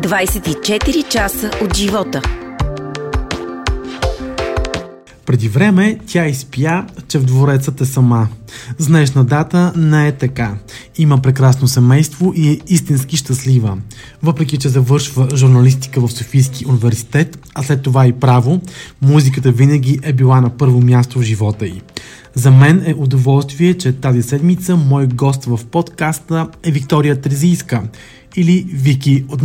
24 часа от живота. Преди време тя изпя, че в дворецът е сама. С днешна дата не е така. Има прекрасно семейство и е истински щастлива. Въпреки, че завършва журналистика в Софийски университет, а след това и право, музиката винаги е била на първо място в живота й. За мен е удоволствие, че тази седмица мой гост в подкаста е Виктория Трезийска или Вики от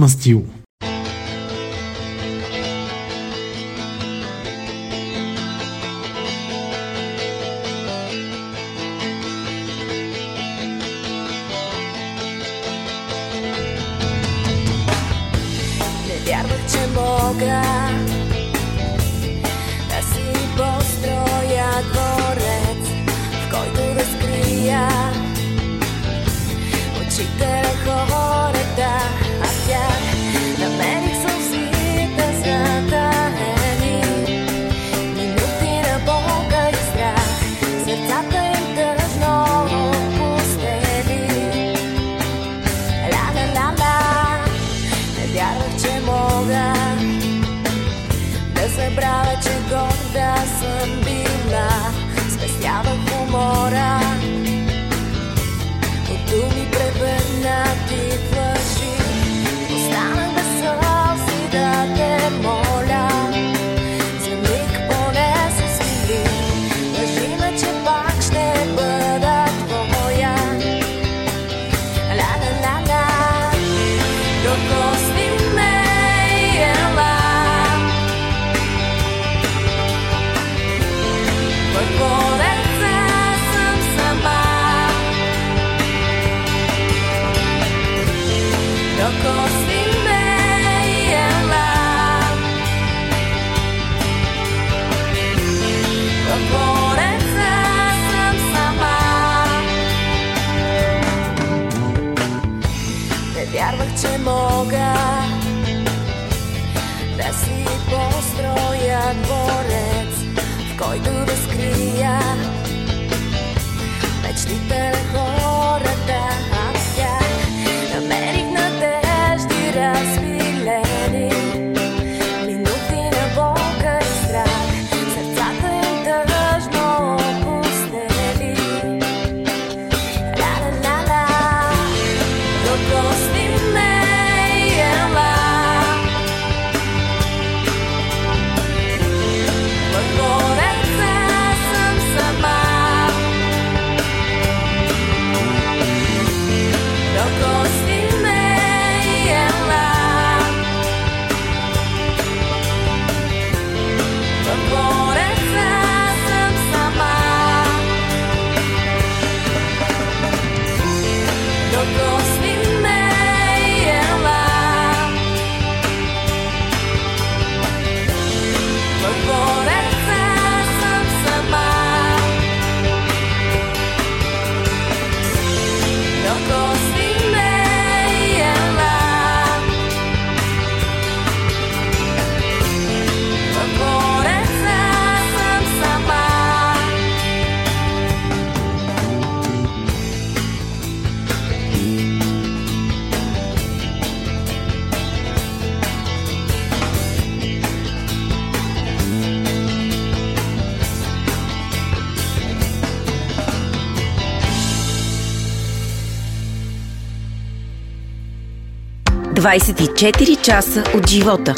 24 часа от живота.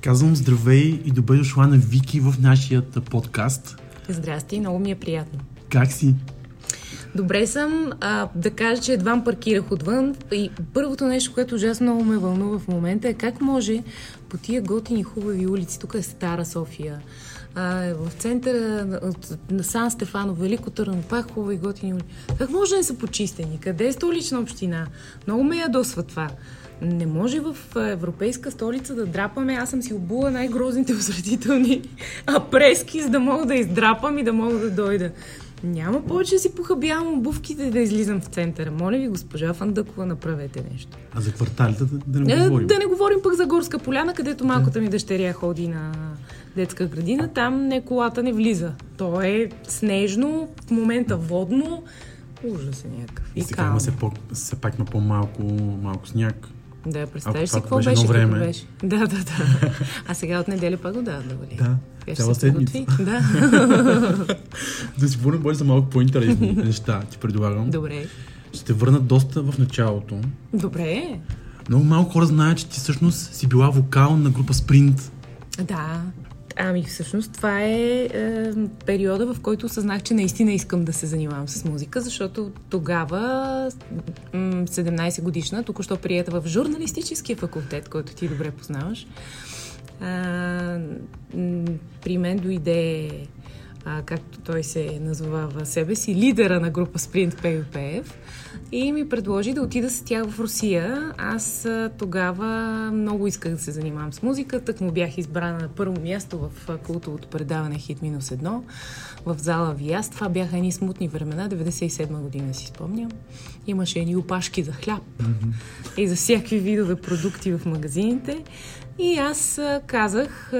Казвам здравей и добре дошла на Вики в нашия подкаст. Здрасти, много ми е приятно. Как си? Добре съм. А, да кажа, че едва паркирах отвън. И първото нещо, което ужасно много ме вълнува в момента е как може по тия готини хубави улици, тук е Стара София, а, в центъра на Сан Стефано, Велико Търно, пак хубави готини улици. Как може да не са почистени? Къде е столична община? Много ме ядосва това. Не може в европейска столица да драпаме. Аз съм си обула най-грозните осветителни апрески, за да мога да издрапам и да мога да дойда. Няма повече да си похабявам обувките да излизам в центъра. Моля ви, госпожа Фандъкова, направете нещо. А за кварталите да, да не говорим? Да не говорим пък за Горска поляна, където малката ми дъщеря ходи на детска градина. Там не колата не влиза. То е снежно, в момента водно. Ужас е някакъв. И, и сега има все, по, все пак има по-малко малко сняг. Да, представяш си какво беше, време. беше. Да, да, да. А сега от неделя пак го дават да вали. Да, цяла седмица. Да. да си върнем бъде за малко по-интересни неща, ти предлагам. Добре. Ще върнат доста в началото. Добре. Много малко хора знаят, че ти всъщност си била вокал на група Спринт. Да, Ами всъщност това е, е периода, в който осъзнах, че наистина искам да се занимавам с музика, защото тогава, 17 годишна, току-що приета в журналистическия факултет, който ти добре познаваш, а, при мен дойде, а, както той се назовава себе си, лидера на група Sprint Пеев и ми предложи да отида с тях в Русия. Аз тогава много исках да се занимавам с музика, так му бях избрана на първо място в култовото предаване Хит минус едно в зала Виас. Това бяха едни смутни времена, 97 година си спомням. Имаше едни опашки за хляб mm-hmm. и за всякакви видове продукти в магазините. И аз казах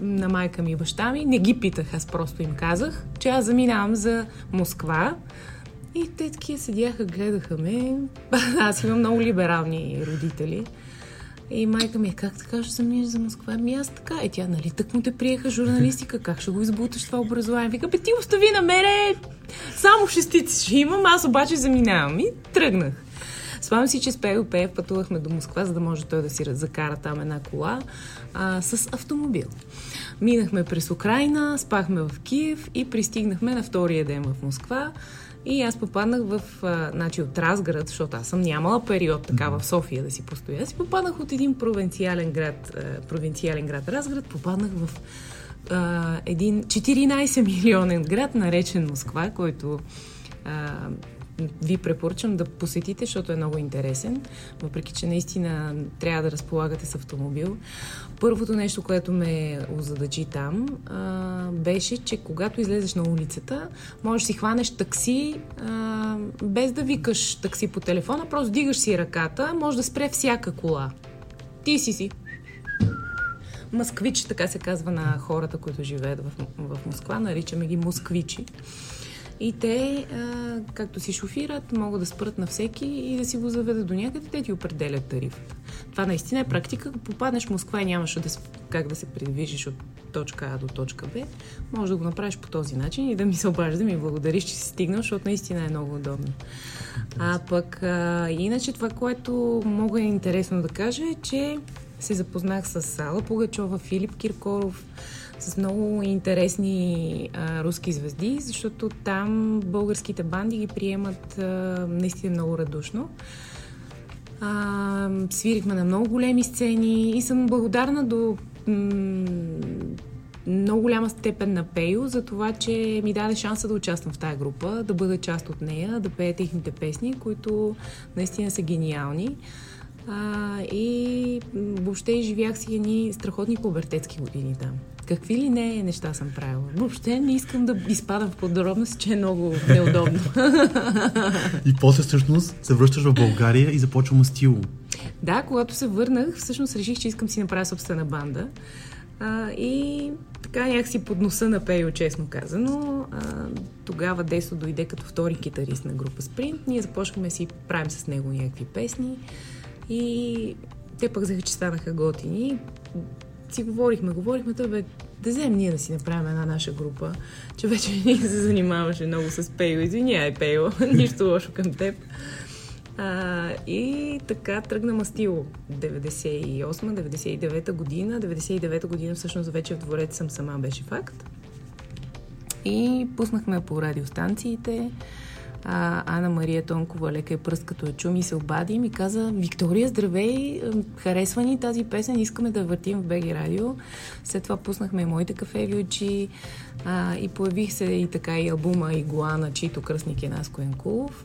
на майка ми и баща ми, не ги питах, аз просто им казах, че аз заминавам за Москва и те такива седяха, гледаха ме. Аз имам много либерални родители. И майка ми, е, как така ще се минеш за Москва? Ами аз така. Е, тя, нали, тък му те приеха журналистика, как ще го избуташ това образование? Вика, бе, ти остави на мене, само шестици ще имам, аз обаче заминавам. И тръгнах. Спомням си, че с Пео пътувахме до Москва, за да може той да си закара там една кола а, с автомобил. Минахме през Украина, спахме в Киев и пристигнахме на втория ден в Москва. И аз попаднах в, а, значи от Разград, защото аз съм нямала период така в София да си постоя. Си попаднах от един провинциален град, а, провинциален град Разград, попаднах в а, един 14 милионен град, наречен Москва, който а, ви препоръчам да посетите, защото е много интересен, въпреки че наистина трябва да разполагате с автомобил. Първото нещо, което ме озадачи там, беше, че когато излезеш на улицата, можеш си хванеш такси, без да викаш такси по телефона, просто дигаш си ръката, може да спре всяка кола. Ти си си. Москвич, така се казва на хората, които живеят в, в Москва, наричаме ги москвичи. И те, както си шофират, могат да спрат на всеки и да си го заведат до някъде, те ти определят тарифата. Това наистина е практика. Ако попаднеш в Москва и нямаш да, как да се придвижиш от точка А до точка Б, може да го направиш по този начин и да ми се обажда, да ми благодариш, че си стигнал, защото наистина е много удобно. А пък, а, иначе това, което мога е интересно да кажа е, че се запознах с Сала Пугачова, Филип Киркоров, с много интересни а, руски звезди, защото там българските банди ги приемат а, наистина много радушно. А, свирихме на много големи сцени и съм благодарна до м- много голяма степен на Пейо за това, че ми даде шанса да участвам в тази група, да бъда част от нея, да пея техните песни, които наистина са гениални. А, и въобще изживях си едни страхотни пубертетски години там. Какви ли не неща съм правила. Въобще не искам да изпадам в подробности, че е много неудобно. и после всъщност се връщаш в България и започва мастило. Да, когато се върнах, всъщност реших, че искам си направя собствена банда. А, и така някакси под носа на Пейо, честно казано. А, тогава Десо дойде като втори китарист на група Спринт. Ние започнахме си правим с него някакви песни. И те пък взеха, че станаха готини. Си говорихме, говорихме, той бе, да вземем ние да си направим една наша група, че вече ни се занимаваше много с Пейо. Извинявай, Пейо, нищо лошо към теб. А, и така тръгна мастило 98-99 година. 99 година всъщност вече в дворец съм сама беше факт. И пуснахме по радиостанциите а, Ана Мария Тонкова, лека е пръст като е чум и се обади и ми каза, Виктория, здравей, харесва ни тази песен, искаме да въртим в Беги Радио. След това пуснахме и моите кафеви очи а, и появих се и така и албума Игуана, чийто кръстник е Наско Енкулов.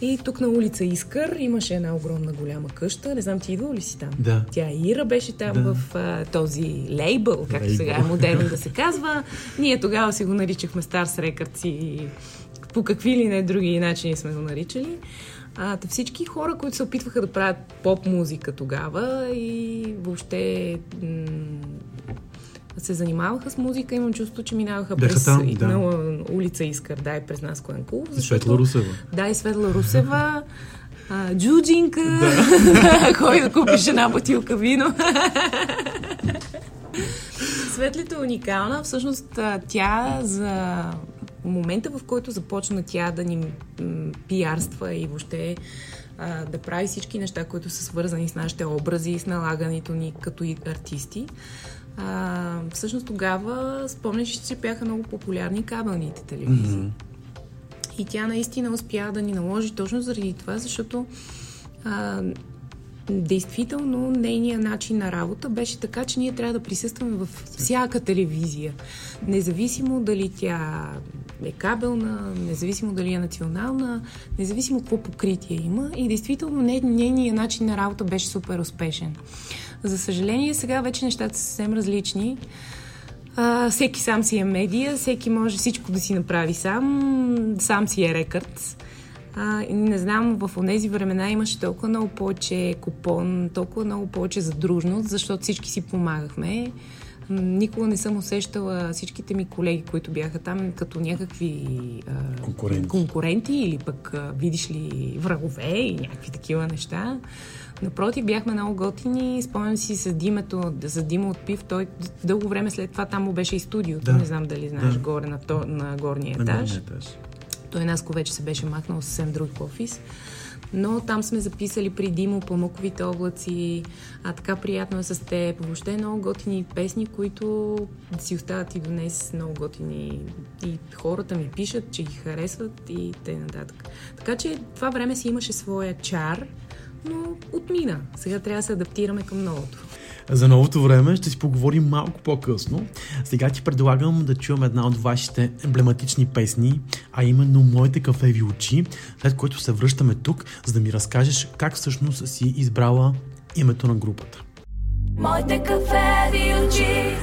И тук на улица Искър имаше една огромна голяма къща. Не знам, ти идвал ли си там? Да. Тя Ира беше там да. в а, този лейбъл, както лейбъл. сега е модерно да се казва. Ние тогава си го наричахме Старс Рекърдс и по какви ли не други начини сме го наричали. А, всички хора, които се опитваха да правят поп-музика тогава и въобще м- се занимаваха с музика, имам чувство, че минаваха Бяха през там, да. на улица Искър, да, и през нас Коенков. Светла Русева. Да, и Светла Русева. А, Джуджинка, кой да купиш една бутилка вино. Светлито е уникална. Всъщност тя за момента, в който започна тя да ни м, пиарства и въобще а, да прави всички неща, които са свързани с нашите образи, с налагането ни като и артисти. А, всъщност тогава спомняш, че бяха много популярни кабелните телевизии. И тя наистина успя да ни наложи точно заради това, защото а, действително нейният начин на работа беше така, че ние трябва да присъстваме в всяка телевизия. Независимо дали тя е кабелна, независимо дали е национална, независимо какво покритие има. И действително не- нейният начин на работа беше супер успешен. За съжаление, сега вече нещата са съвсем различни. А, всеки сам си е медия, всеки може всичко да си направи сам, сам си е рекърд. А, не знам, в тези времена имаше толкова много повече купон, толкова много повече задружност, защото всички си помагахме. Никога не съм усещала всичките ми колеги, които бяха там, като някакви а, Конкуренти. конкуренти или пък, а, видиш ли, врагове и някакви такива неща. Напротив, бяхме много готини. Спомням си с Димето, с Дима от Пив. Той дълго време след това там му беше и студиото. Да. Не знам дали знаеш, Да. горе на, то, на горния На етаж. горния етаж. Той Наско вече се беше махнал съвсем друг офис. Но там сме записали при Димо Памуковите облаци, а така приятно е с теб. Въобще много готини песни, които си остават и до днес много готини. И хората ми пишат, че ги харесват и т.н. Така че това време си имаше своя чар, но отмина. Сега трябва да се адаптираме към новото. За новото време ще си поговорим малко по-късно. Сега ти предлагам да чуем една от вашите емблематични песни, а именно Моите кафеви очи, след което се връщаме тук, за да ми разкажеш как всъщност си избрала името на групата. Моите кафеви очи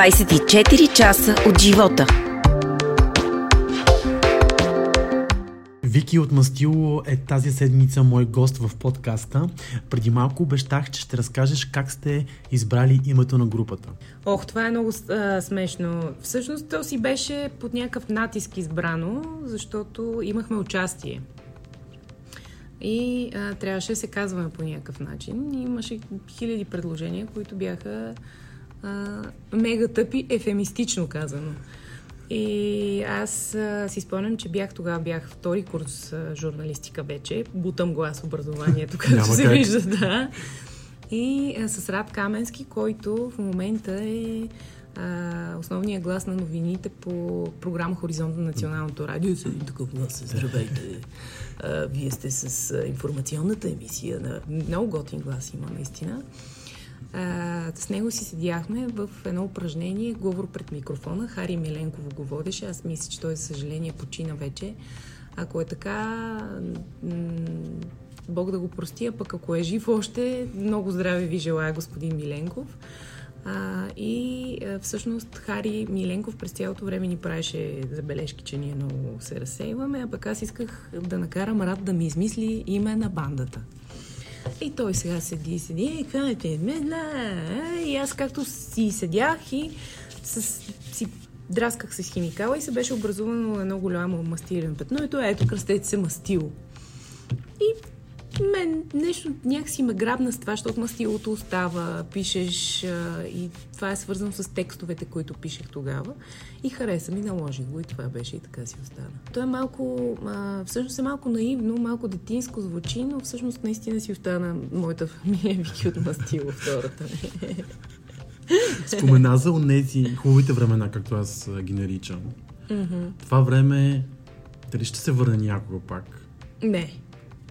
24 часа от живота. Вики от Мастило е тази седмица мой гост в подкаста. Преди малко обещах, че ще разкажеш как сте избрали името на групата. Ох, това е много а, смешно. Всъщност то си беше под някакъв натиск избрано, защото имахме участие. И а, трябваше да се казваме по някакъв начин. И имаше хиляди предложения, които бяха а, мега тъпи, ефемистично казано. И аз а, си спомням, че бях тогава, бях втори курс а, журналистика вече. Бутам глас образованието, като Няма се как. вижда, да. И а, с Рад Каменски, който в момента е а, основният глас на новините по програма Хоризонт на Националното радио. С един такъв глас, здравейте. А, вие сте с а, информационната емисия. На... Много готин глас има, наистина. А, с него си седяхме в едно упражнение, говор пред микрофона. Хари Миленков го водеше. Аз мисля, че той, за съжаление, почина вече. Ако е така, Бог да го прости, а пък ако е жив още, много здраве ви желая, господин Миленков. А, и а, всъщност Хари Миленков през цялото време ни правеше забележки, че ние много се разсейваме, а пък аз исках да накарам Рад да ми измисли име на бандата. И той сега седи седи, и какво е те? Ме, да, а, И аз както си седях и с, си драсках с химикала и се беше образувано едно голямо мастилено петно и то ето кръстете се мастило. И мен нещо някакси ме грабна с това, защото мастилото остава, пишеш а, и това е свързано с текстовете, които пишех тогава. И хареса ми, наложих го и това беше и така си остана. То е малко, а, всъщност е малко наивно, малко детинско звучи, но всъщност наистина си остана моята фамилия Вики от мастило, втората. Спомена за онези хубавите времена, както аз ги наричам. Това време, дали ще се върне някога пак? Не.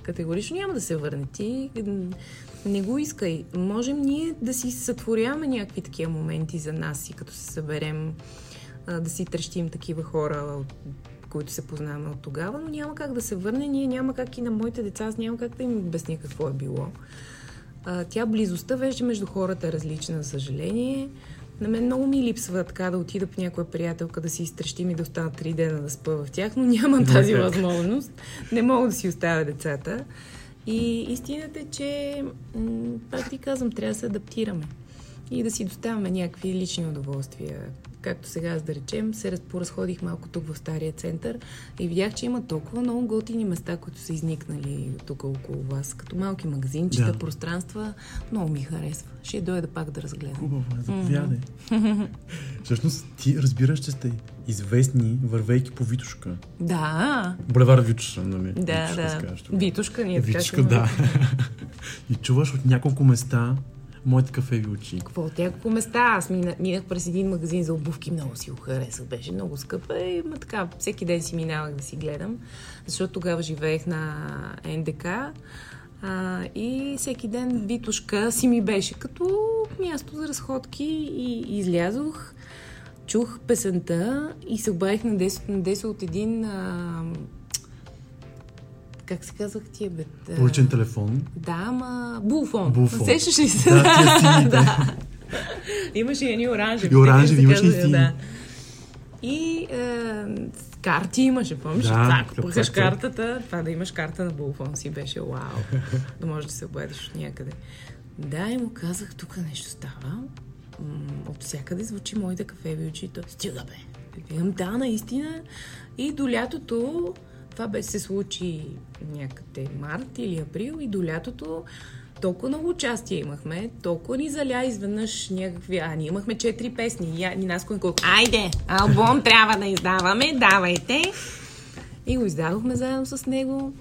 Категорично няма да се върне. Ти не го искай. Можем ние да си сътворяваме някакви такива моменти за нас и като се съберем да си трещим такива хора, които се познаваме от тогава, но няма как да се върне. Ние няма как и на моите деца, аз няма как да им обясня какво е било. Тя близостта вече между хората е различна, за съжаление. На мен много ми липсва така да отида в някоя приятелка да си изтрещим и да остана три дена да спа в тях, но нямам тази възможност. Не мога да си оставя децата. И истината е, че, пак ти казвам, трябва да се адаптираме и да си доставяме някакви лични удоволствия. Както сега, аз да речем, се раз- поразходих малко тук в стария център и видях, че има толкова много готини места, които са изникнали тук около вас, като малки магазинчета, Да. пространства. Много ми харесва. Ще дойда пак да разгледам. Хубаво е, заповядай. Всъщност, ти разбираш, че сте известни, вървейки по Витушка. Да, Булевар Витуша, нали? да, Витушка да. тогава. Витушка, ние Витушка, да. И чуваш от няколко места моите кафеви очи. Какво тя по места? Аз мина, минах през един магазин за обувки, много си го харесах, беше много скъпа и ма така, всеки ден си минавах да си гледам, защото тогава живеех на НДК а, и всеки ден Витушка си ми беше като място за разходки и излязох, чух песента и се обадих на 10, на 10 от един а, как се казвах тия, бе? А, Уличен телефон. Да, ама... Булфон. Булфон. Сещаш ли се? Да, тия сините. да. Имаше и едни оранжеви. И оранжеви, имаше и сини. Да. И е, карти имаше, помниш? Да, клюк. картата, това да имаш карта на Булфон си беше вау. да можеш да се обадиш от някъде. Да, и му казах, тук нещо става. От всякъде звучи моите кафеви очи. Той, стига бе. Викам, да, наистина. И до лятото, това бе се случи някъде март или април, и до лятото толкова много участие имахме, толкова ни заля изведнъж някакви... А, ние имахме четири песни. И, я- и нас колко... Айде, албум трябва да издаваме, давайте. И го издадохме заедно с него.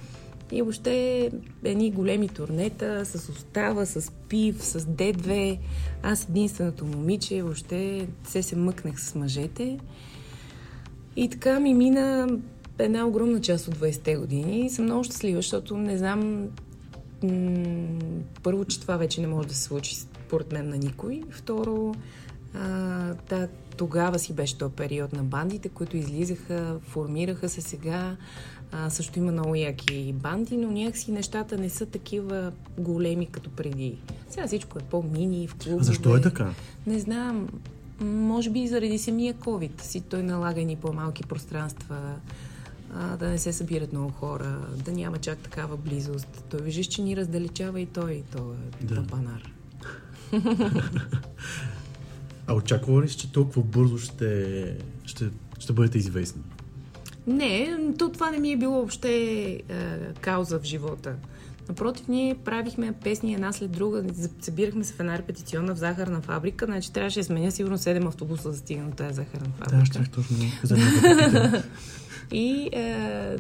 И въобще едни големи турнета с Остава, с Пив, с Д2. Аз единственото момиче, въобще се се мъкнах с мъжете. И така ми мина една огромна част от 20-те години и съм много щастлива, защото не знам м- първо, че това вече не може да се случи според мен на никой. Второ, а, да, тогава си беше този период на бандите, които излизаха, формираха се сега. А, също има много яки банди, но някакси нещата не са такива големи като преди. Сега всичко е по-мини, в клубове. А защо е така? Не знам. Може би и заради самия COVID си той налага ни по-малки пространства, а, да не се събират много хора, да няма чак такава близост. Той виждаш, че ни раздалечава и той, и той е Да. папанар. А очаква ли че толкова бързо ще, ще, ще бъдете известни? Не, то това не ми е било въобще е, кауза в живота. Напротив, ние правихме песни една след друга, събирахме се в една репетиционна в захарна фабрика, значи трябваше да сменя сигурно 7 автобуса да стигна до тази захарна фабрика. Да, щях точно. И е,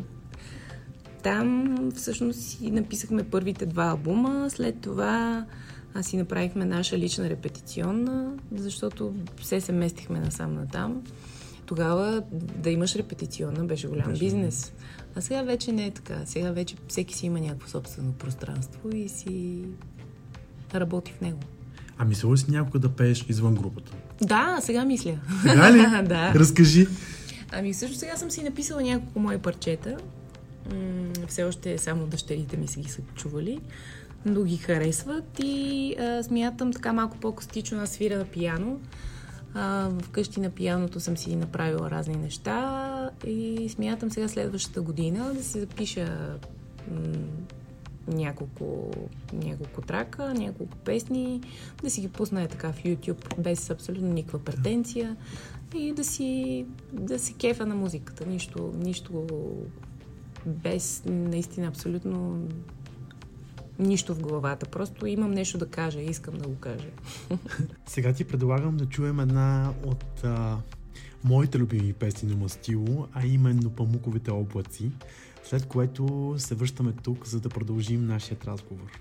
там всъщност си написахме първите два албума. След това аз си направихме наша лична репетиционна, защото все се местихме насам натам. Тогава да имаш репетиционна беше голям Беше. бизнес. А сега вече не е така. Сега вече всеки си има някакво собствено пространство и си работи в него. А мислила ли си някога да пееш извън групата? Да, сега мисля. Сега ли? да. Разкажи. Ами също сега съм си написала няколко мои парчета. Все още само дъщерите ми са ги са чували, но ги харесват и а, смятам така малко по-костично аз свира на пияно. А, вкъщи на пияното съм си направила разни неща и смятам сега следващата година да си запиша няколко, няколко трака, няколко песни, да си ги пусна е така в YouTube без абсолютно никаква претенция и да си да се кефа на музиката. Нищо, нищо без наистина абсолютно нищо в главата. Просто имам нещо да кажа и искам да го кажа. Сега ти предлагам да чуем една от а, моите любими песни на Мастило, а именно Памуковите облаци, след което се връщаме тук, за да продължим нашият разговор.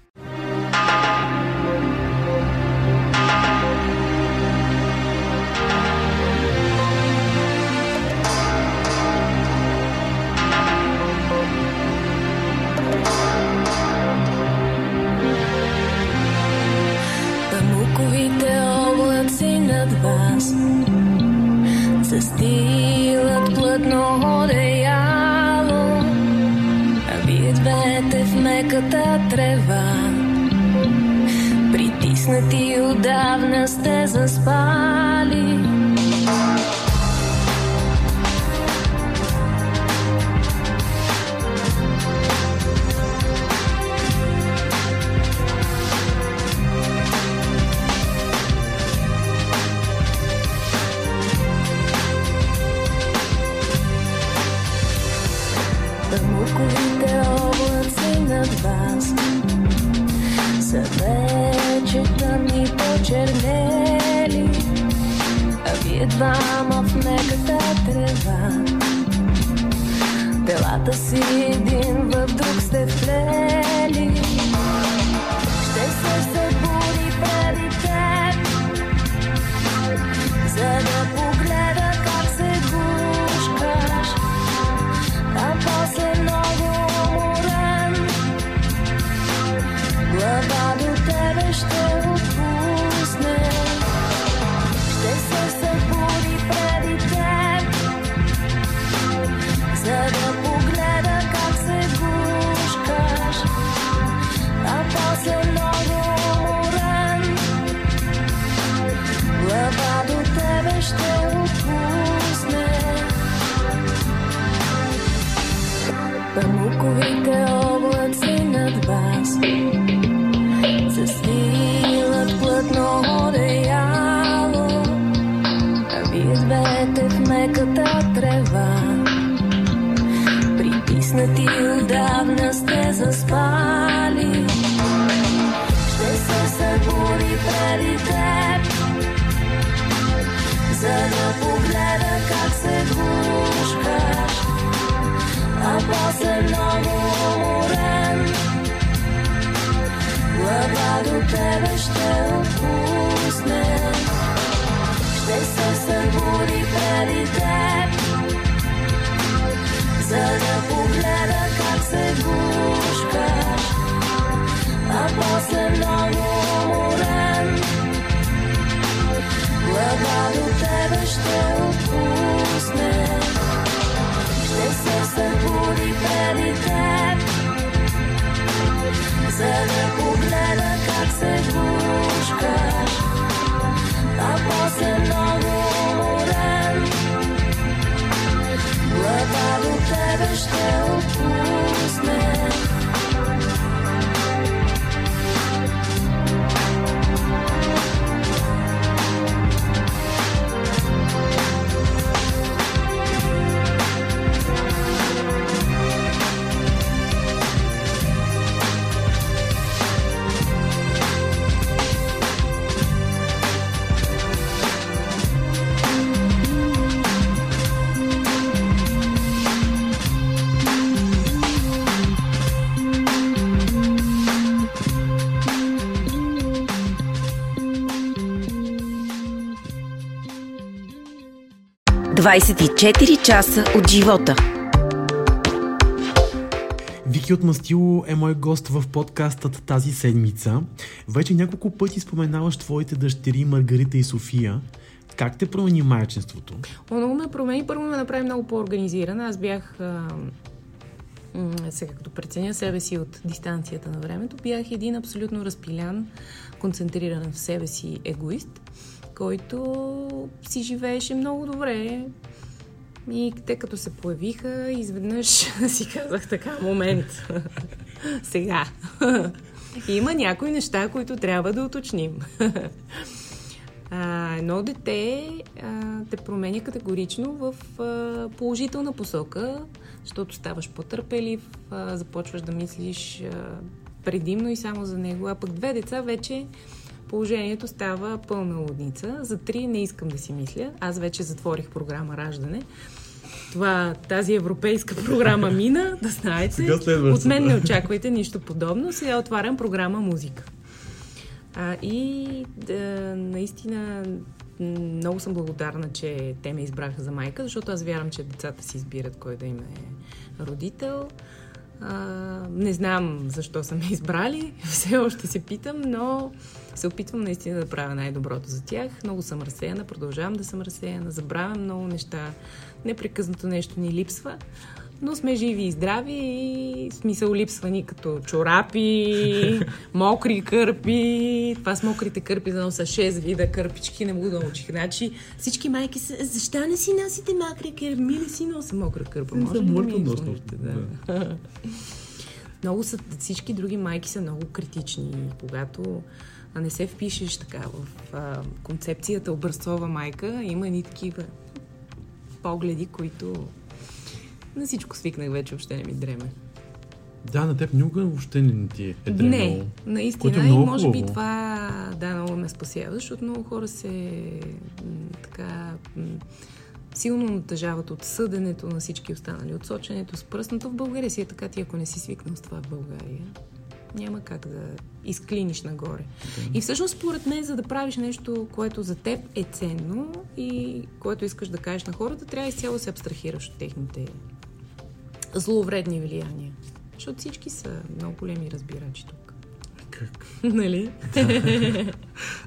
Памуковите облаци над вас Застилат меката трева. Притиснати отдавна сте заспали почернели А вие двама в меката трева. Телата си един в друг сте вплели Памуковите облаци над вас. Засвилат плътно одеяло. А вие двете в меката трева. Притиснати отдавна сте заспали. Ще се събуди преди теб За да погледа как се после много уморен Глава до тебе ще отпусне Ще се събуди преди теб За да погледа как се гушкаш А после много уморен Глава до тебе ще отпусне събуди преди За да погледа как се гушкаш А после много уморен Глава до тебе ще отпусне – 24 часа от живота. Вики от Мастило е мой гост в подкастът тази седмица. Вече няколко пъти споменаваш твоите дъщери Маргарита и София. Как те промени майчинството? Много ме промени. Първо ме направи много по-организирана. Аз бях, а, сега като преценя себе си от дистанцията на времето, бях един абсолютно разпилян, концентриран в себе си егоист, който си живееше много добре. И те като се появиха, изведнъж си казах така, момент. Сега. Има някои неща, които трябва да уточним. А, едно дете а, те променя категорично в а, положителна посока, защото ставаш по-търпелив, а, започваш да мислиш а, предимно и само за него, а пък две деца вече положението става пълна лудница. За три не искам да си мисля. Аз вече затворих програма Раждане. Това, тази европейска програма мина, да знаете. От мен не очаквайте нищо подобно. Сега отварям програма Музика. А, и да, наистина м, много съм благодарна, че те ме избраха за майка, защото аз вярвам, че децата си избират кой да им е родител. А, не знам защо са ме избрали, все още се питам, но се опитвам наистина да правя най-доброто за тях. Много съм разсеяна, продължавам да съм разсеяна, забравям много неща, непрекъснато нещо ни липсва. Но сме живи и здрави и смисъл липсва ни като чорапи, мокри кърпи. Това с мокрите кърпи да носа 6 вида кърпички, не мога да научих. Значи всички майки са, защо не си носите мокри кърпи? Ми не си нося мокра кърпа. Не Може ли да ми носно. сложите? Да. много са, всички други майки са много критични. Когато не се впишеш така в а, концепцията образцова майка, има едни такива погледи, които на всичко свикнах вече, въобще не ми дреме. Да, на теб никога въобще не ти е дремало. Не, наистина. Е и може би това да, много ме спасява, защото много хора се така силно натъжават от съденето на всички останали, от соченето с пръстното. В България си е така, ти ако не си свикнал с това в България, няма как да изклиниш нагоре. И всъщност, според мен, за да правиш нещо, което за теб е ценно и което искаш да кажеш на хората, трябва изцяло да се абстрахираш от техните зловредни влияния. Защото всички са много големи разбирачи тук. Как? нали?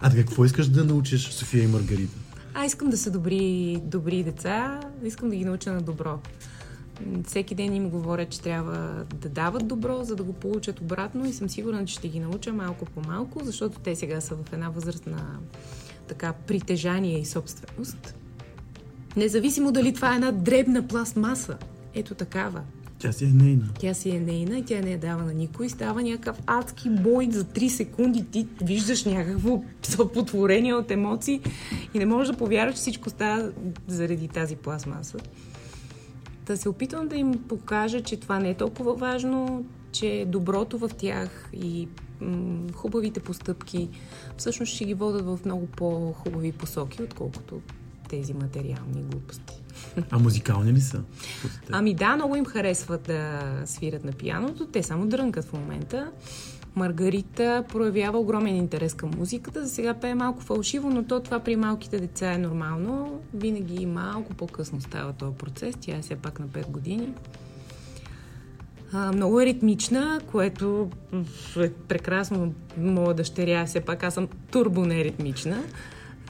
А така, какво искаш да научиш София и Маргарита? А, искам да са добри, добри деца, искам да ги науча на добро. Всеки ден им говорят, че трябва да дават добро, за да го получат обратно и съм сигурна, че ще ги науча малко по малко, защото те сега са в една възраст на така притежание и собственост. Независимо дали това е една дребна пластмаса, ето такава. Тя си е нейна. Тя си е нейна и тя не я дава на никой. Става някакъв адски бой за 3 секунди. Ти виждаш някакво съпотворение от емоции и не можеш да повярваш, че всичко става заради тази пластмаса. Да се опитвам да им покажа, че това не е толкова важно, че доброто в тях и м- хубавите постъпки всъщност ще ги водят в много по-хубави посоки, отколкото тези материални глупости. А музикални ли са? Ами да, много им харесват да свират на пияното. Те само дрънкат в момента. Маргарита проявява огромен интерес към музиката. За сега пее малко фалшиво, но то това при малките деца е нормално. Винаги малко по-късно става този процес. Тя е все пак на 5 години. А, много е ритмична, което е прекрасно. Моя дъщеря, все пак аз съм турбо неритмична.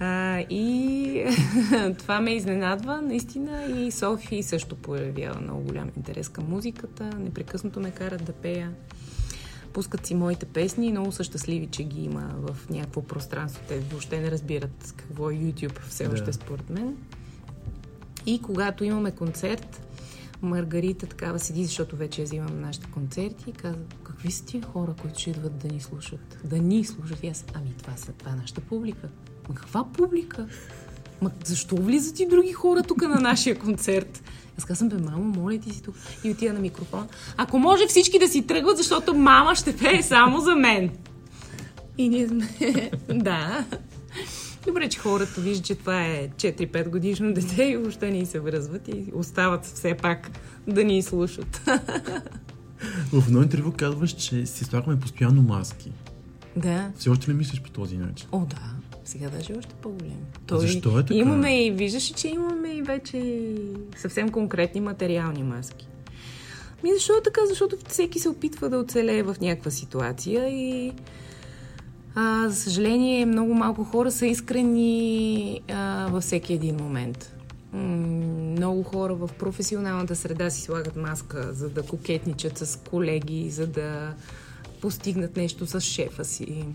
А, и това ме изненадва, наистина. И Софи също появява много голям интерес към музиката. Непрекъснато ме карат да пея. Пускат си моите песни и много са щастливи, че ги има в някакво пространство. Те въобще не разбират какво е YouTube все Да. още според мен. И когато имаме концерт, Маргарита такава седи, защото вече я взимам на нашите концерти и казва, какви са тия хора, които ще идват да ни слушат? Да ни слушат. И аз, ами това, са, това е нашата публика. Ма каква публика? Ма защо влизат и други хора тук на нашия концерт? Аз казвам, бе, мамо, моля ти си тук. И отида на микрофон. Ако може всички да си тръгват, защото мама ще пее само за мен. И ние сме... да. Добре, че хората виждат, че това е 4-5 годишно дете и въобще ни се връзват и остават все пак да ни слушат. В едно интервю казваш, че си слагаме постоянно маски. да. Все още ли мислиш по този начин? О, да. Сега даже е още по-големи. Защо е така? Имаме и, виждаш че имаме и вече съвсем конкретни материални маски. Ми защо е така? Защото всеки се опитва да оцелее в някаква ситуация и а, за съжаление много малко хора са искрени а, във всеки един момент. М, много хора в професионалната среда си слагат маска, за да кокетничат с колеги, за да постигнат нещо с шефа си.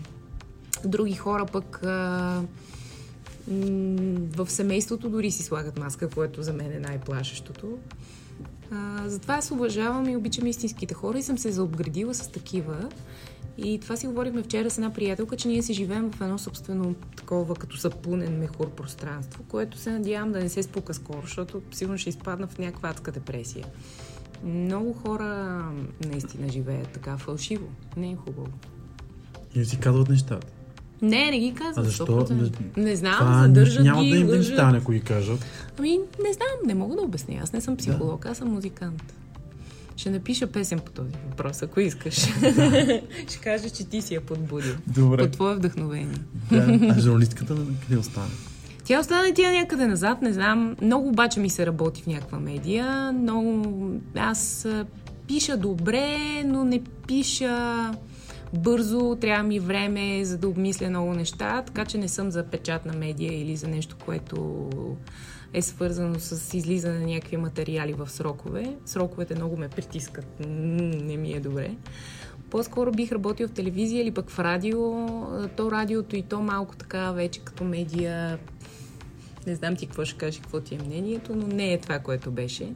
Други хора пък а, в семейството дори си слагат маска, което за мен е най-плашещото. А, затова аз уважавам и обичам истинските хора и съм се заобградила с такива. И това си говорихме вчера с една приятелка, че ние си живеем в едно собствено такова като сапунен мехур пространство, което се надявам да не се спука скоро, защото сигурно ще изпадна в някаква адска депресия. Много хора наистина живеят така фалшиво. Не е хубаво. И си казват нещата. Не, не ги А казват. защо? 100%. Не знам, Това задържат няма ги, да им да им стане, ако ги кажат. Ами, не знам, не мога да обясня. Аз не съм психолог, аз съм музикант. Ще напиша песен по този въпрос, ако искаш. Ще кажа, че ти си я подбудил. Добре. По твое вдъхновение. Да. А журналистката на къде остане? Тя остана тя някъде назад, не знам. Много обаче ми се работи в някаква медия. Много... Аз а, пиша добре, но не пиша бързо. Трябва ми време, за да обмисля много неща. Така че не съм за печатна медия или за нещо, което е свързано с излизане на някакви материали в срокове. Сроковете много ме притискат. Не ми е добре. По-скоро бих работил в телевизия или пък в радио. То радиото и то малко така вече като медия. Не знам ти какво ще кажеш, какво ти е мнението, но не е това, което беше.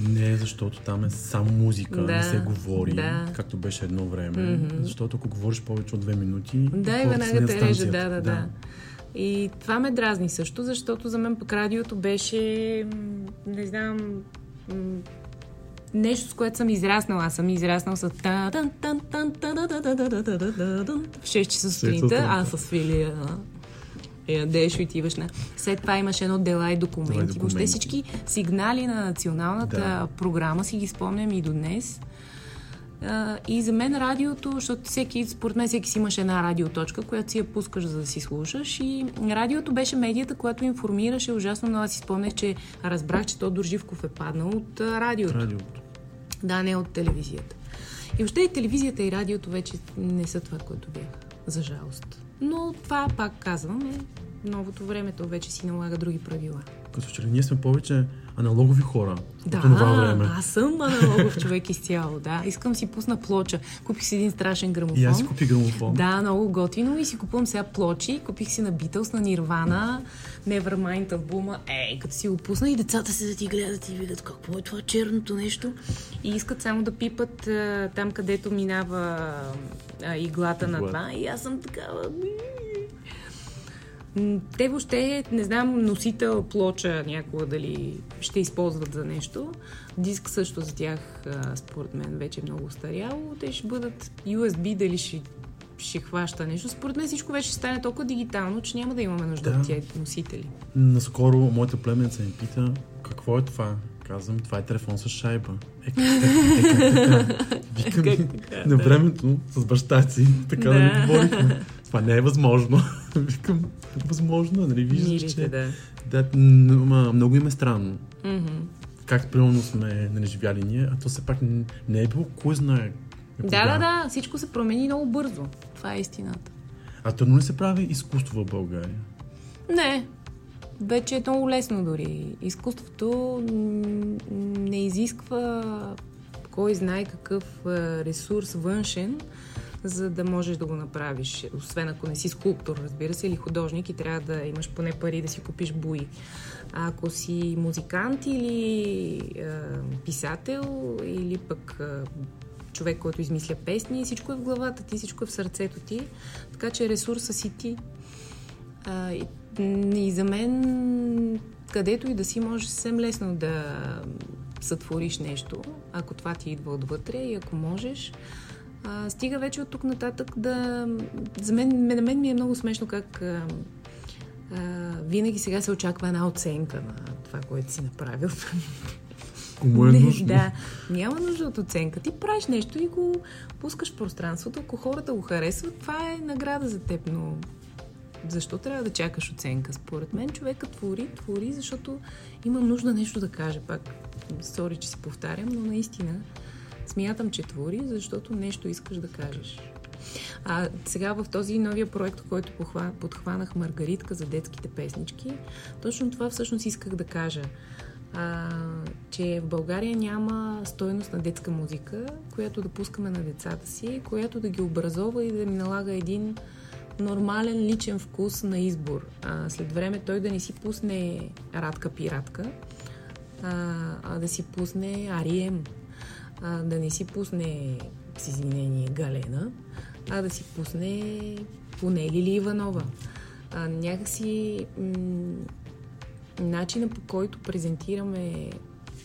Не, защото там е само музика, да, не се говори, да. както беше едно време. Mm-hmm. Защото ако говориш повече от две минути, да, и веднага те реже, да, да, да. И това ме дразни също, защото за мен пък радиото беше, не знам, нещо, с което съм израснала. Аз съм израснала с та в 6 часа сутринта, а с филия и ядеш и отиваш на... След това имаше едно дела и документи. Дела и Въобще документи. всички сигнали на националната Да. програма си ги спомням и до днес. И за мен радиото, защото всеки, според мен всеки си имаше една радиоточка, която си я пускаш за да си слушаш. И радиото беше медията, която информираше ужасно много. Аз си спомнях, че разбрах, че Тодор Живков е паднал от радиото. Радиото. Да, не от телевизията. И въобще и телевизията и радиото вече не са това, което бяха. За жалост. Но това, пак казвам, е новото време. То вече си налага други правила. Като че ли ние сме повече аналогови хора Да, от това време. аз съм аналогов човек изцяло, да. Искам си пусна плоча. Купих си един страшен грамофон. И аз си купи грамофон. Да, много готино и си купувам сега плочи. Купих си на Beatles, на Нирвана, Nevermind албума. Ей, като си го пусна и децата се да ти гледат и видят какво е това черното нещо. И искат само да пипат там, където минава иглата на това. И аз съм такава... Те въобще, не знам, носител, плоча някога дали ще използват за нещо. Диск също за тях, според мен, вече е много старяло. Те ще бъдат USB, дали ще, ще хваща нещо. Според мен всичко вече ще стане толкова дигитално, че няма да имаме нужда Да. от тези носители. Наскоро моята племенца ми пита какво е това. Казвам, това е телефон с шайба. Е, как, е, как така? Викам, ми, на времето с баща си, така да, да говорихме. Това не е възможно. Викам, възможно, е, нали виждаш, че... да. Да, м- много им е странно. Мгм. Как примерно сме нали, живяли ние, а то все пак не е било кой знае. Да, да, да. Всичко се промени много бързо. Това е истината. А трудно ли се прави изкуство в България? Не. Вече е много лесно дори. Изкуството не изисква кой знае какъв а, ресурс външен, за да можеш да го направиш. Освен ако не си скулптор, разбира се, или художник и трябва да имаш поне пари да си купиш буи. А ако си музикант или а, писател, или пък а, човек, който измисля песни, всичко е в главата ти, всичко е в сърцето ти, така че ресурса си ти. А, и, и за мен, където и да си, може съвсем лесно да сътвориш нещо, ако това ти идва отвътре и ако можеш. А, стига вече от тук нататък да... За мен, на мен ми е много смешно как а, а, винаги сега се очаква една оценка на това, което си направил. Кому е нужно? Да, няма нужда от оценка. Ти правиш нещо и го пускаш в пространството. Ако хората го харесват, това е награда за теб, но защо трябва да чакаш оценка? Според мен човека твори, твори, защото има нужда нещо да каже. Пак, сори, че се повтарям, но наистина смятам, че твори, защото нещо искаш да кажеш. А сега в този новия проект, който подхванах Маргаритка за детските песнички, точно това всъщност исках да кажа. А, че в България няма стойност на детска музика, която да пускаме на децата си, която да ги образова и да ми налага един нормален личен вкус на избор. А, след време той да не си пусне Радка Пиратка, а, а да си пусне Арием, а, да не си пусне с извинение Галена, а да си пусне поне Лили Иванова. А, някакси м- начина по който презентираме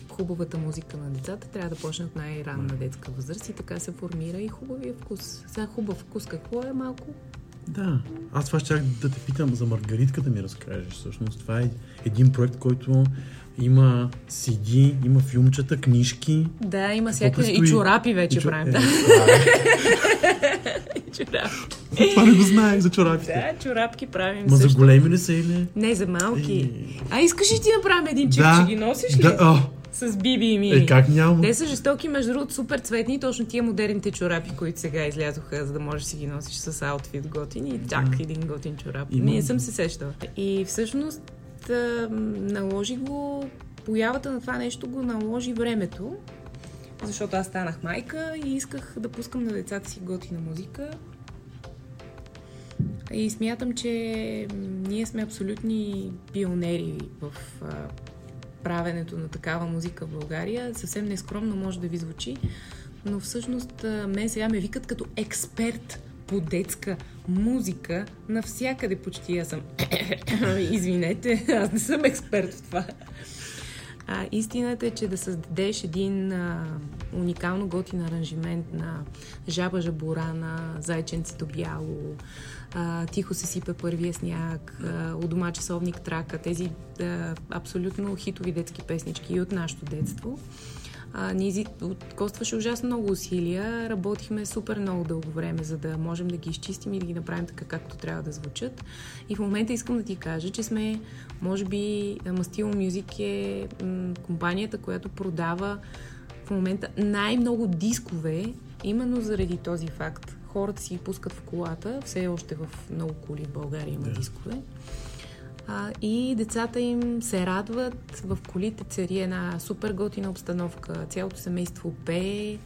хубавата музика на децата трябва да почне от най-ранна детска възраст и така се формира и хубавия вкус. Сега хубав вкус какво е малко? Да. Аз това ще да те питам за Маргаритка да ми разкажеш. Всъщност това е един проект, който има CD, има филмчета, книжки. Да, има всякакви и предстои? чорапи вече И чо- правим. Е, Да, е. чорапи. Това не го знаех за чорапите. Да, чорапки правим Ма за също. големи ли са или? Не, за малки. Е. А искаш ли ти да правим един чип, Да. че ги носиш ли? Да, о, С Биби и Мими. е, как няма? Те са жестоки, между другото, супер цветни, точно тия модерните чорапи, които сега излязоха, за да можеш да си ги носиш с аутфит готин и чак един готин чорап. Има. Не съм се сещала. И всъщност наложи го, появата на това нещо го наложи времето, защото аз станах майка и исках да пускам на децата си готина музика. И смятам, че ние сме абсолютни пионери в правенето на такава музика в България. Съвсем нескромно може да ви звучи, но всъщност мен сега ме викат като експерт по детска музика. Навсякъде почти аз съм. Извинете, аз не съм експерт в това. А, истината е, че да създадеш един а, уникално готин аранжимент на Жаба Жабора, на Зайченцето бяло, а, Тихо се сипе първия сняг, а, У дома часовник трака, тези а, абсолютно хитови детски песнички и от нашето детство. А, ни костваше ужасно много усилия. Работихме супер много дълго време, за да можем да ги изчистим и да ги направим така, както трябва да звучат. И в момента искам да ти кажа, че сме, може би, Mastilo Music е м, компанията, която продава в момента най-много дискове, именно заради този факт. Хората си ги пускат в колата, все още в много коли в България има Да. дискове. А, и децата им се радват, в колите цари една супер готина обстановка, цялото семейство пее.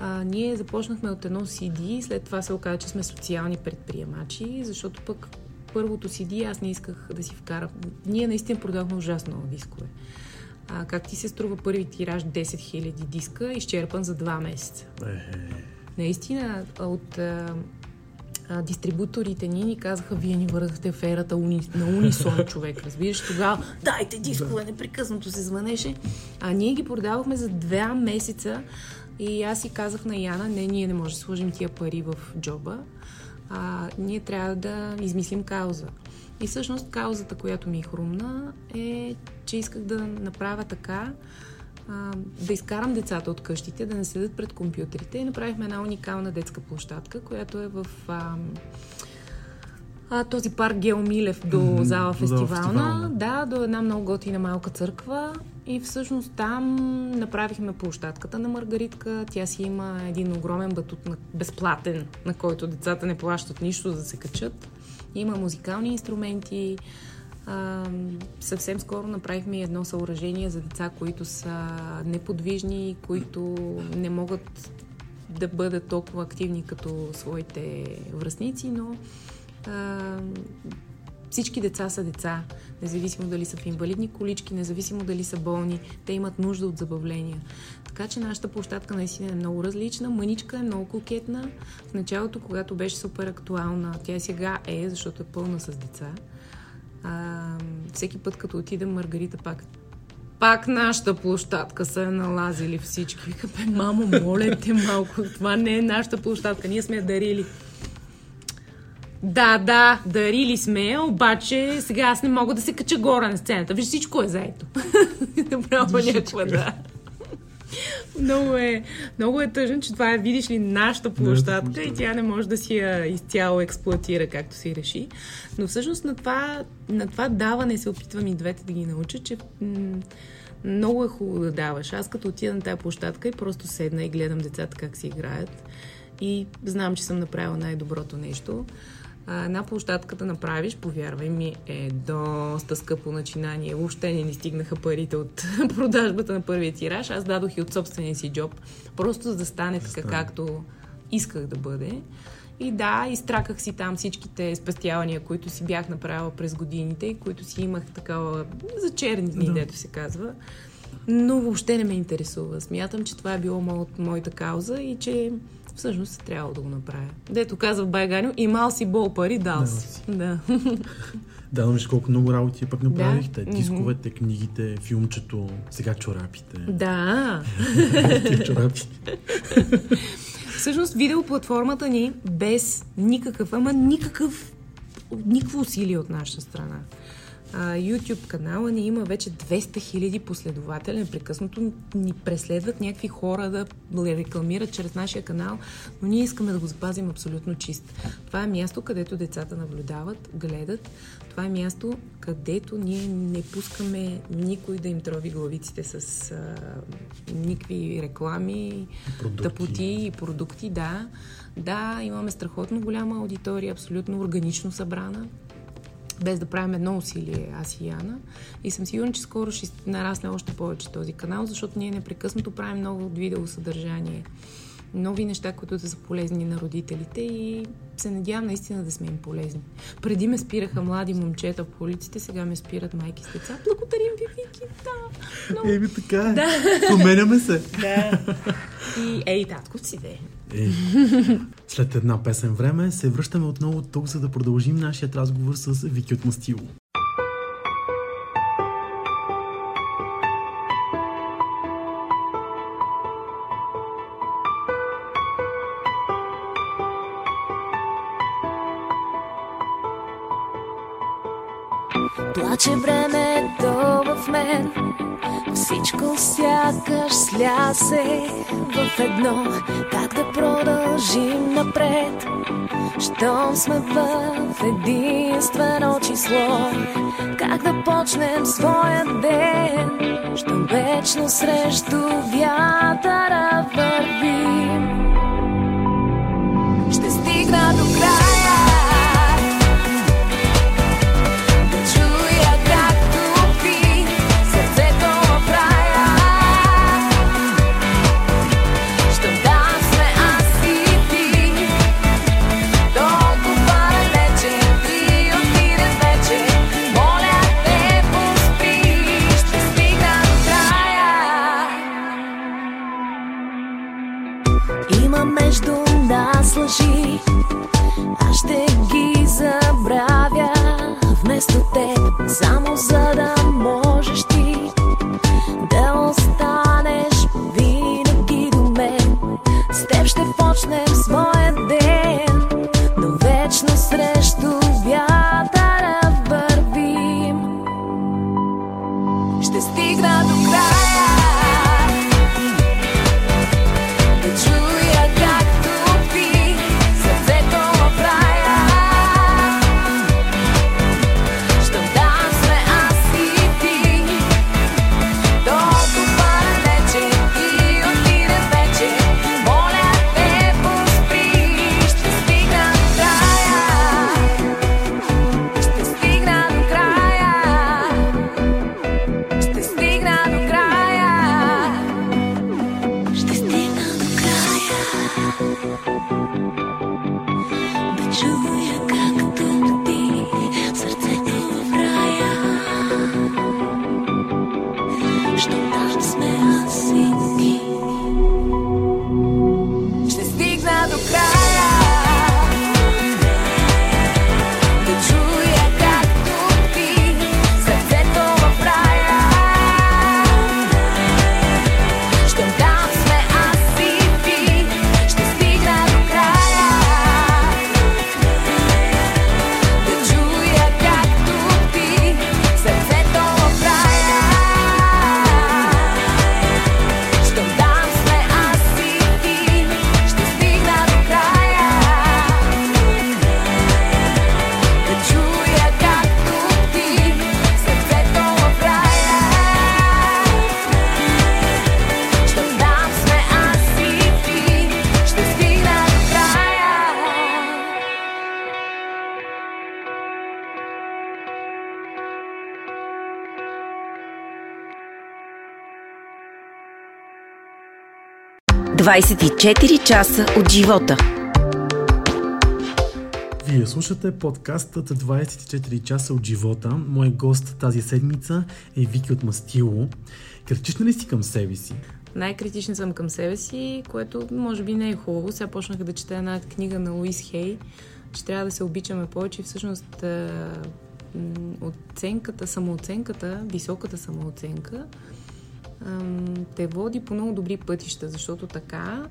А, ние започнахме от едно CD, след това се оказа, че сме социални предприемачи, защото пък първото CD аз не исках да си вкарам. Ние наистина продавахме ужасно много дискове. А, как ти се струва първи тираж 10 000 диска, изчерпан за 2 месеца? Наистина, от а, а, дистрибуторите ни ни казаха, вие ни върнахте в ерата уни, на унисон човек, разбираш? Тогава, дайте дискове, непрекъснато се звънеше. А ние ги продавахме за 2 месеца и аз си казах на Яна, не, ние не можем да сложим тия пари в джоба, а, ние трябва да измислим кауза. И всъщност каузата, която ми е хрумна, е, че исках да направя така, а, да изкарам децата от къщите, да не седят пред компютрите и направихме една уникална детска площадка, която е в а, а, този парк Геомилев до зала фестивална. фестивална. Да, до една много готина малка църква. И всъщност там направихме площадката на Маргаритка. Тя си има един огромен батут на, безплатен, на който децата не плащат нищо за да се качат. Има музикални инструменти. А, съвсем скоро направихме едно съоръжение за деца, които са неподвижни, които не могат да бъдат толкова активни като своите връзници, но а, всички деца са деца, независимо дали са в инвалидни колички, независимо дали са болни, те имат нужда от забавления. Така че нашата площадка наистина е много различна, мъничка е много кокетна. В началото, когато беше супер актуална, тя сега е, защото е пълна с деца. А, всеки път, като отидем, Маргарита пак пак нашата площадка са налазили всички. Вика, бе, мамо, моля те малко, това не е нашата площадка, ние сме я дарили. Да, да, дарили сме, обаче сега аз не мога да се кача горе на сцената. Виж, всичко е заето. Направо някаква, да. Много е, много е тъжно, че това е, видиш ли, нашата площадка и тя не може да си я изцяло експлуатира, както си реши. Но всъщност на това, на това даване се опитвам и двете да ги науча, че м- много е хубаво да даваш. Аз като отида на тази площадка и просто седна и гледам децата как си играят и знам, че съм направила най-доброто нещо. А, една площадка да направиш, повярвай ми, е доста скъпо начинание. Въобще не ни стигнаха парите от продажбата на първия тираж. Аз дадох и от собствения си джоб, просто за да стане така, както исках да бъде. И да, изтраках си там всичките спестявания, които си бях направила през годините и които си имах такава за черни дни, Да. дето се казва. Но въобще не ме интересува. Смятам, че това е било мо, моята кауза и че всъщност е трябвало да го направя. Дето казва Байганю, имал си бол пари, дал си. си. Да. Да, но виж колко много работи пък направихте. Да. Дисковете, книгите, филмчето, сега чорапите. да. Тия чорапи. Всъщност видеоплатформата ни без никакъв, ама никакъв, никакво усилие от наша страна. YouTube канала ни има вече 200 000 последователи. Непрекъснато ни преследват някакви хора да рекламират чрез нашия канал, но ние искаме да го запазим абсолютно чист. Това е място, където децата наблюдават, гледат. Това е място, където ние не пускаме никой да им трови главиците с а, никакви реклами, Продукти. тъпоти и продукти, да. Да, имаме страхотно голяма аудитория, абсолютно органично събрана, без да правим едно усилие, аз и Яна. И съм сигурна, че скоро ще нарасне още повече този канал, защото ние непрекъснато правим много видеосъдържание. Нови неща, които да са полезни на родителите и се надявам наистина да сме им полезни. Преди ме спираха млади момчета по улиците, сега ме спират майки с деца. Благодарим ви, Вики, да. Много Еми така е. Променяме се. да. И ей, татко си де. Е. След една песен време се връщаме отново тук, за да продължим нашият разговор с Вики от Мастило. Плаче времето в мен Всичко сякаш слясе в едно. Как да продължим напред? Щом сме в единствено число. Как да почнем своя ден? Щом вечно срещу вятъра вървим 24 часа от живота. Вие слушате подкастът 24 часа от живота. Мой гост тази седмица е Вики от Мастило. Критична ли си към себе си? Най-критичен съм към себе си, което може би не е хубаво. Сега почнах да чета една книга на Луис Хей, че трябва да се обичаме повече. Всъщност оценката, самооценката, високата самооценка ам, те води по много добри пътища, защото така,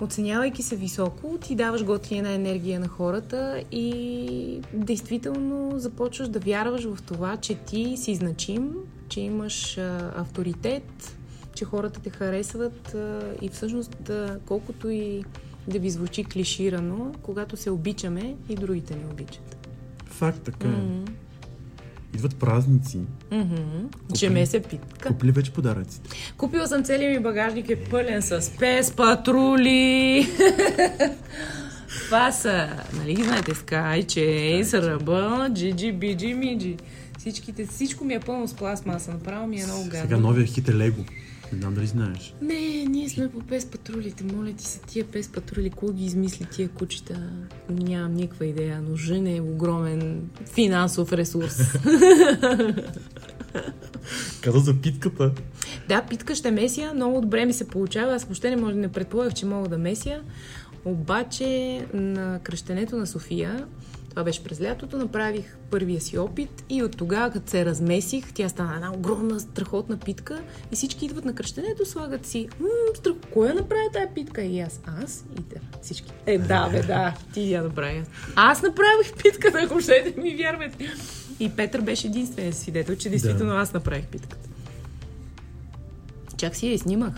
оценявайки се високо, ти даваш готина енергия на хората и действително започваш да вярваш в това, че ти си значим, че имаш авторитет, че хората те харесват и всъщност колкото и да ви звучи клиширано, когато се обичаме и другите ни обичат. Факт, така е. М. Идват празници. Мгм. Жеме се питка. Купили вече подаръците. Купила съм целият ми багажник е пълен с пес патрули. Това са, нали ги знаете, Sky, Chase, Ръба, Джиджи, Биджи, Миджи. Всичките, всичко ми е пълно с пластмаса. Направо ми е много гадно. Сега новия хит е Лего. Не знам дали знаеш. Не, ние сме по пес патрулите. Моля ти се, тия пес патрули, кой ги измисли тия кучета? Нямам никаква идея. Нужен е огромен финансов ресурс. Каза за питката. Да, питка ще месия, много добре ми се получава. Аз въобще не, може, не предполагах, че мога да месия. Обаче на кръщенето на София, това беше през лятото, направих първия си опит и от тогава, като се размесих, тя стана една огромна, страхотна питка и всички идват на кръщенето, слагат си, страх, кой я направи тая питка? И аз, аз и те, всички. Е, да, бе, да, ти я направи. Аз направих питката, ако ще ми вярвате. И Петър беше единственият свидетел, че действително аз направих питката. Чак си я и снимах.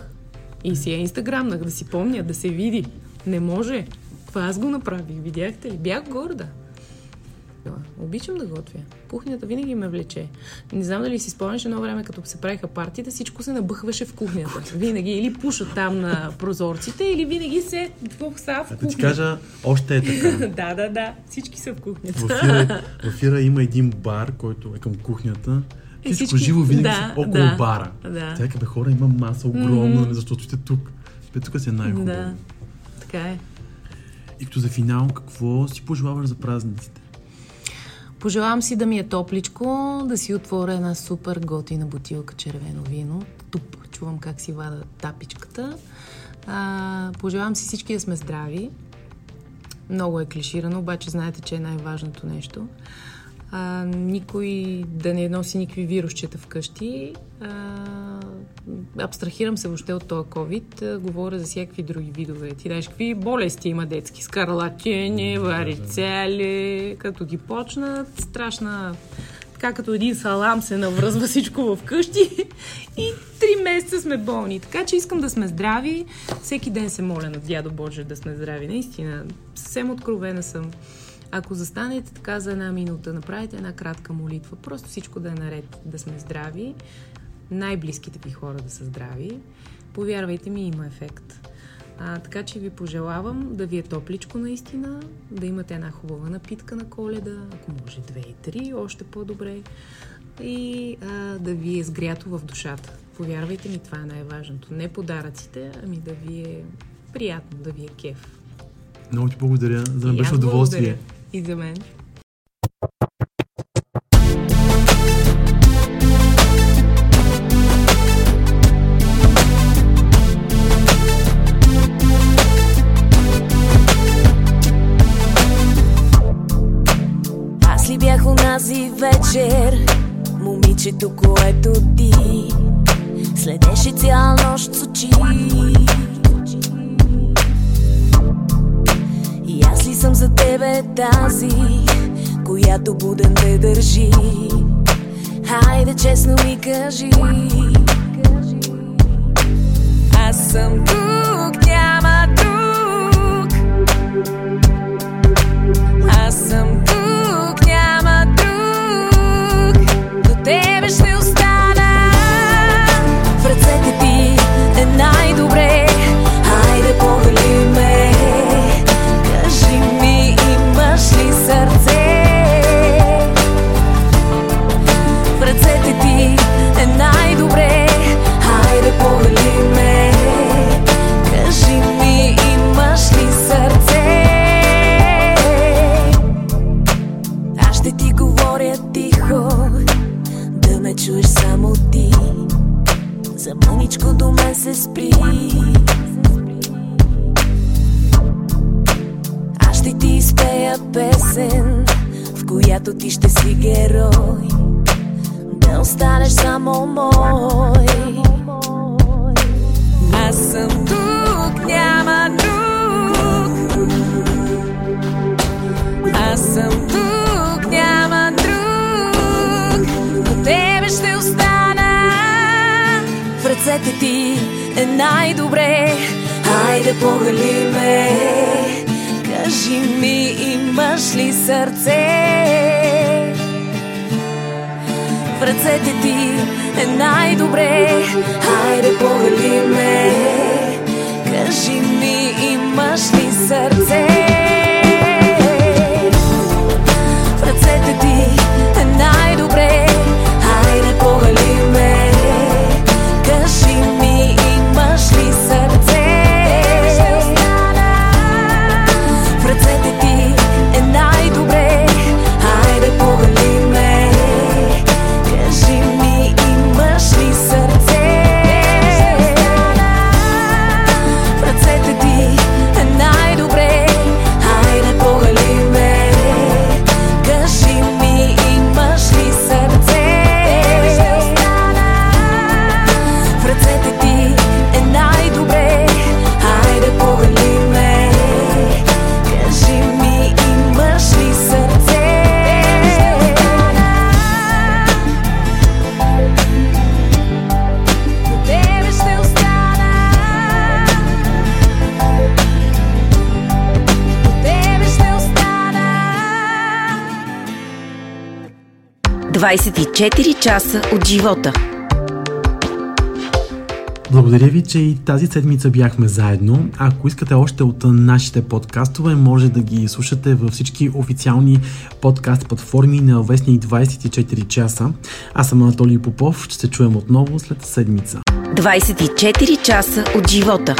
И си я инстаграмнах, да си помня, да се види. Не може. Това аз го направих, видяхте ли? Бях горда. Обичам да готвя. Кухнята винаги ме влече. Не знам дали си спомняш едно време, като се правиха партиите, всичко се набъхваше в кухнята. Винаги или пушат там на прозорците, или винаги се в са в А да ти кухнята. кажа, още е така. Да, да, да. Всички са в кухнята. В Ира, в Ира има един бар, който е към кухнята. И Всичко всички- живо винаги да, са около да, бара. да. Бе хора, има маса огромна, mm защото сте тук. Бе, тук си е най-хубаво. Да, така е. И като за финал, какво си пожелаваш за празниците? Пожелавам си да ми е топличко, да си отворя една супер готина бутилка червено вино. Туп, чувам как си вада тапичката. А, пожелавам си всички да сме здрави. Много е клиширано, обаче знаете, че е най-важното нещо. А, никой да не носи никакви вирусчета вкъщи. А, абстрахирам се въобще от този COVID. Говоря за всякакви други видове. Ти знаеш какви болести има детски? Скарлатини, варицели. Като ги почнат, страшна така като един салам се навръзва всичко в къщи и три месеца сме болни. Така че искам да сме здрави. Всеки ден се моля на дядо Боже да сме здрави. Наистина, съвсем откровена съм. Ако застанете така за една минута, направите една кратка молитва, просто всичко да е наред, да сме здрави, най-близките ви хора да са здрави, повярвайте ми, има ефект. А, така че ви пожелавам да ви е топличко наистина, да имате една хубава напитка на коледа, ако може две и три, още по-добре, и а, да ви е сгрято в душата. Повярвайте ми, това е най-важното. Не подаръците, ами да ви е приятно, да ви е кеф. Много ти благодаря, за да беше удоволствие. И за мен. Онази вечер. Момичето, което ти Следеше цяла нощ с очи И аз ли съм за тебе тази Която буден те държи? Хайде честно ми кажи. Аз съм тук, няма друг. Аз съм тук, в която ти ще си герой. Да останеш само мой. Аз съм тук, няма друг. Аз съм тук, няма друг До тебе ще остана В ръцете ти е най-добре Хайде погали ме Кажи ми, имаш ли сърце ръцете ти е най-добре. Хайде погали ме. Кажи ми, имаш ли сърце 24 часа от живота. Благодаря ви, че и тази седмица бяхме заедно. Ако искате още от нашите подкастове, може да ги слушате във всички официални подкаст платформи на Вестник 24 часа. Аз съм Анатолий Попов. Ще се чуем отново след седмица. 24 часа от живота.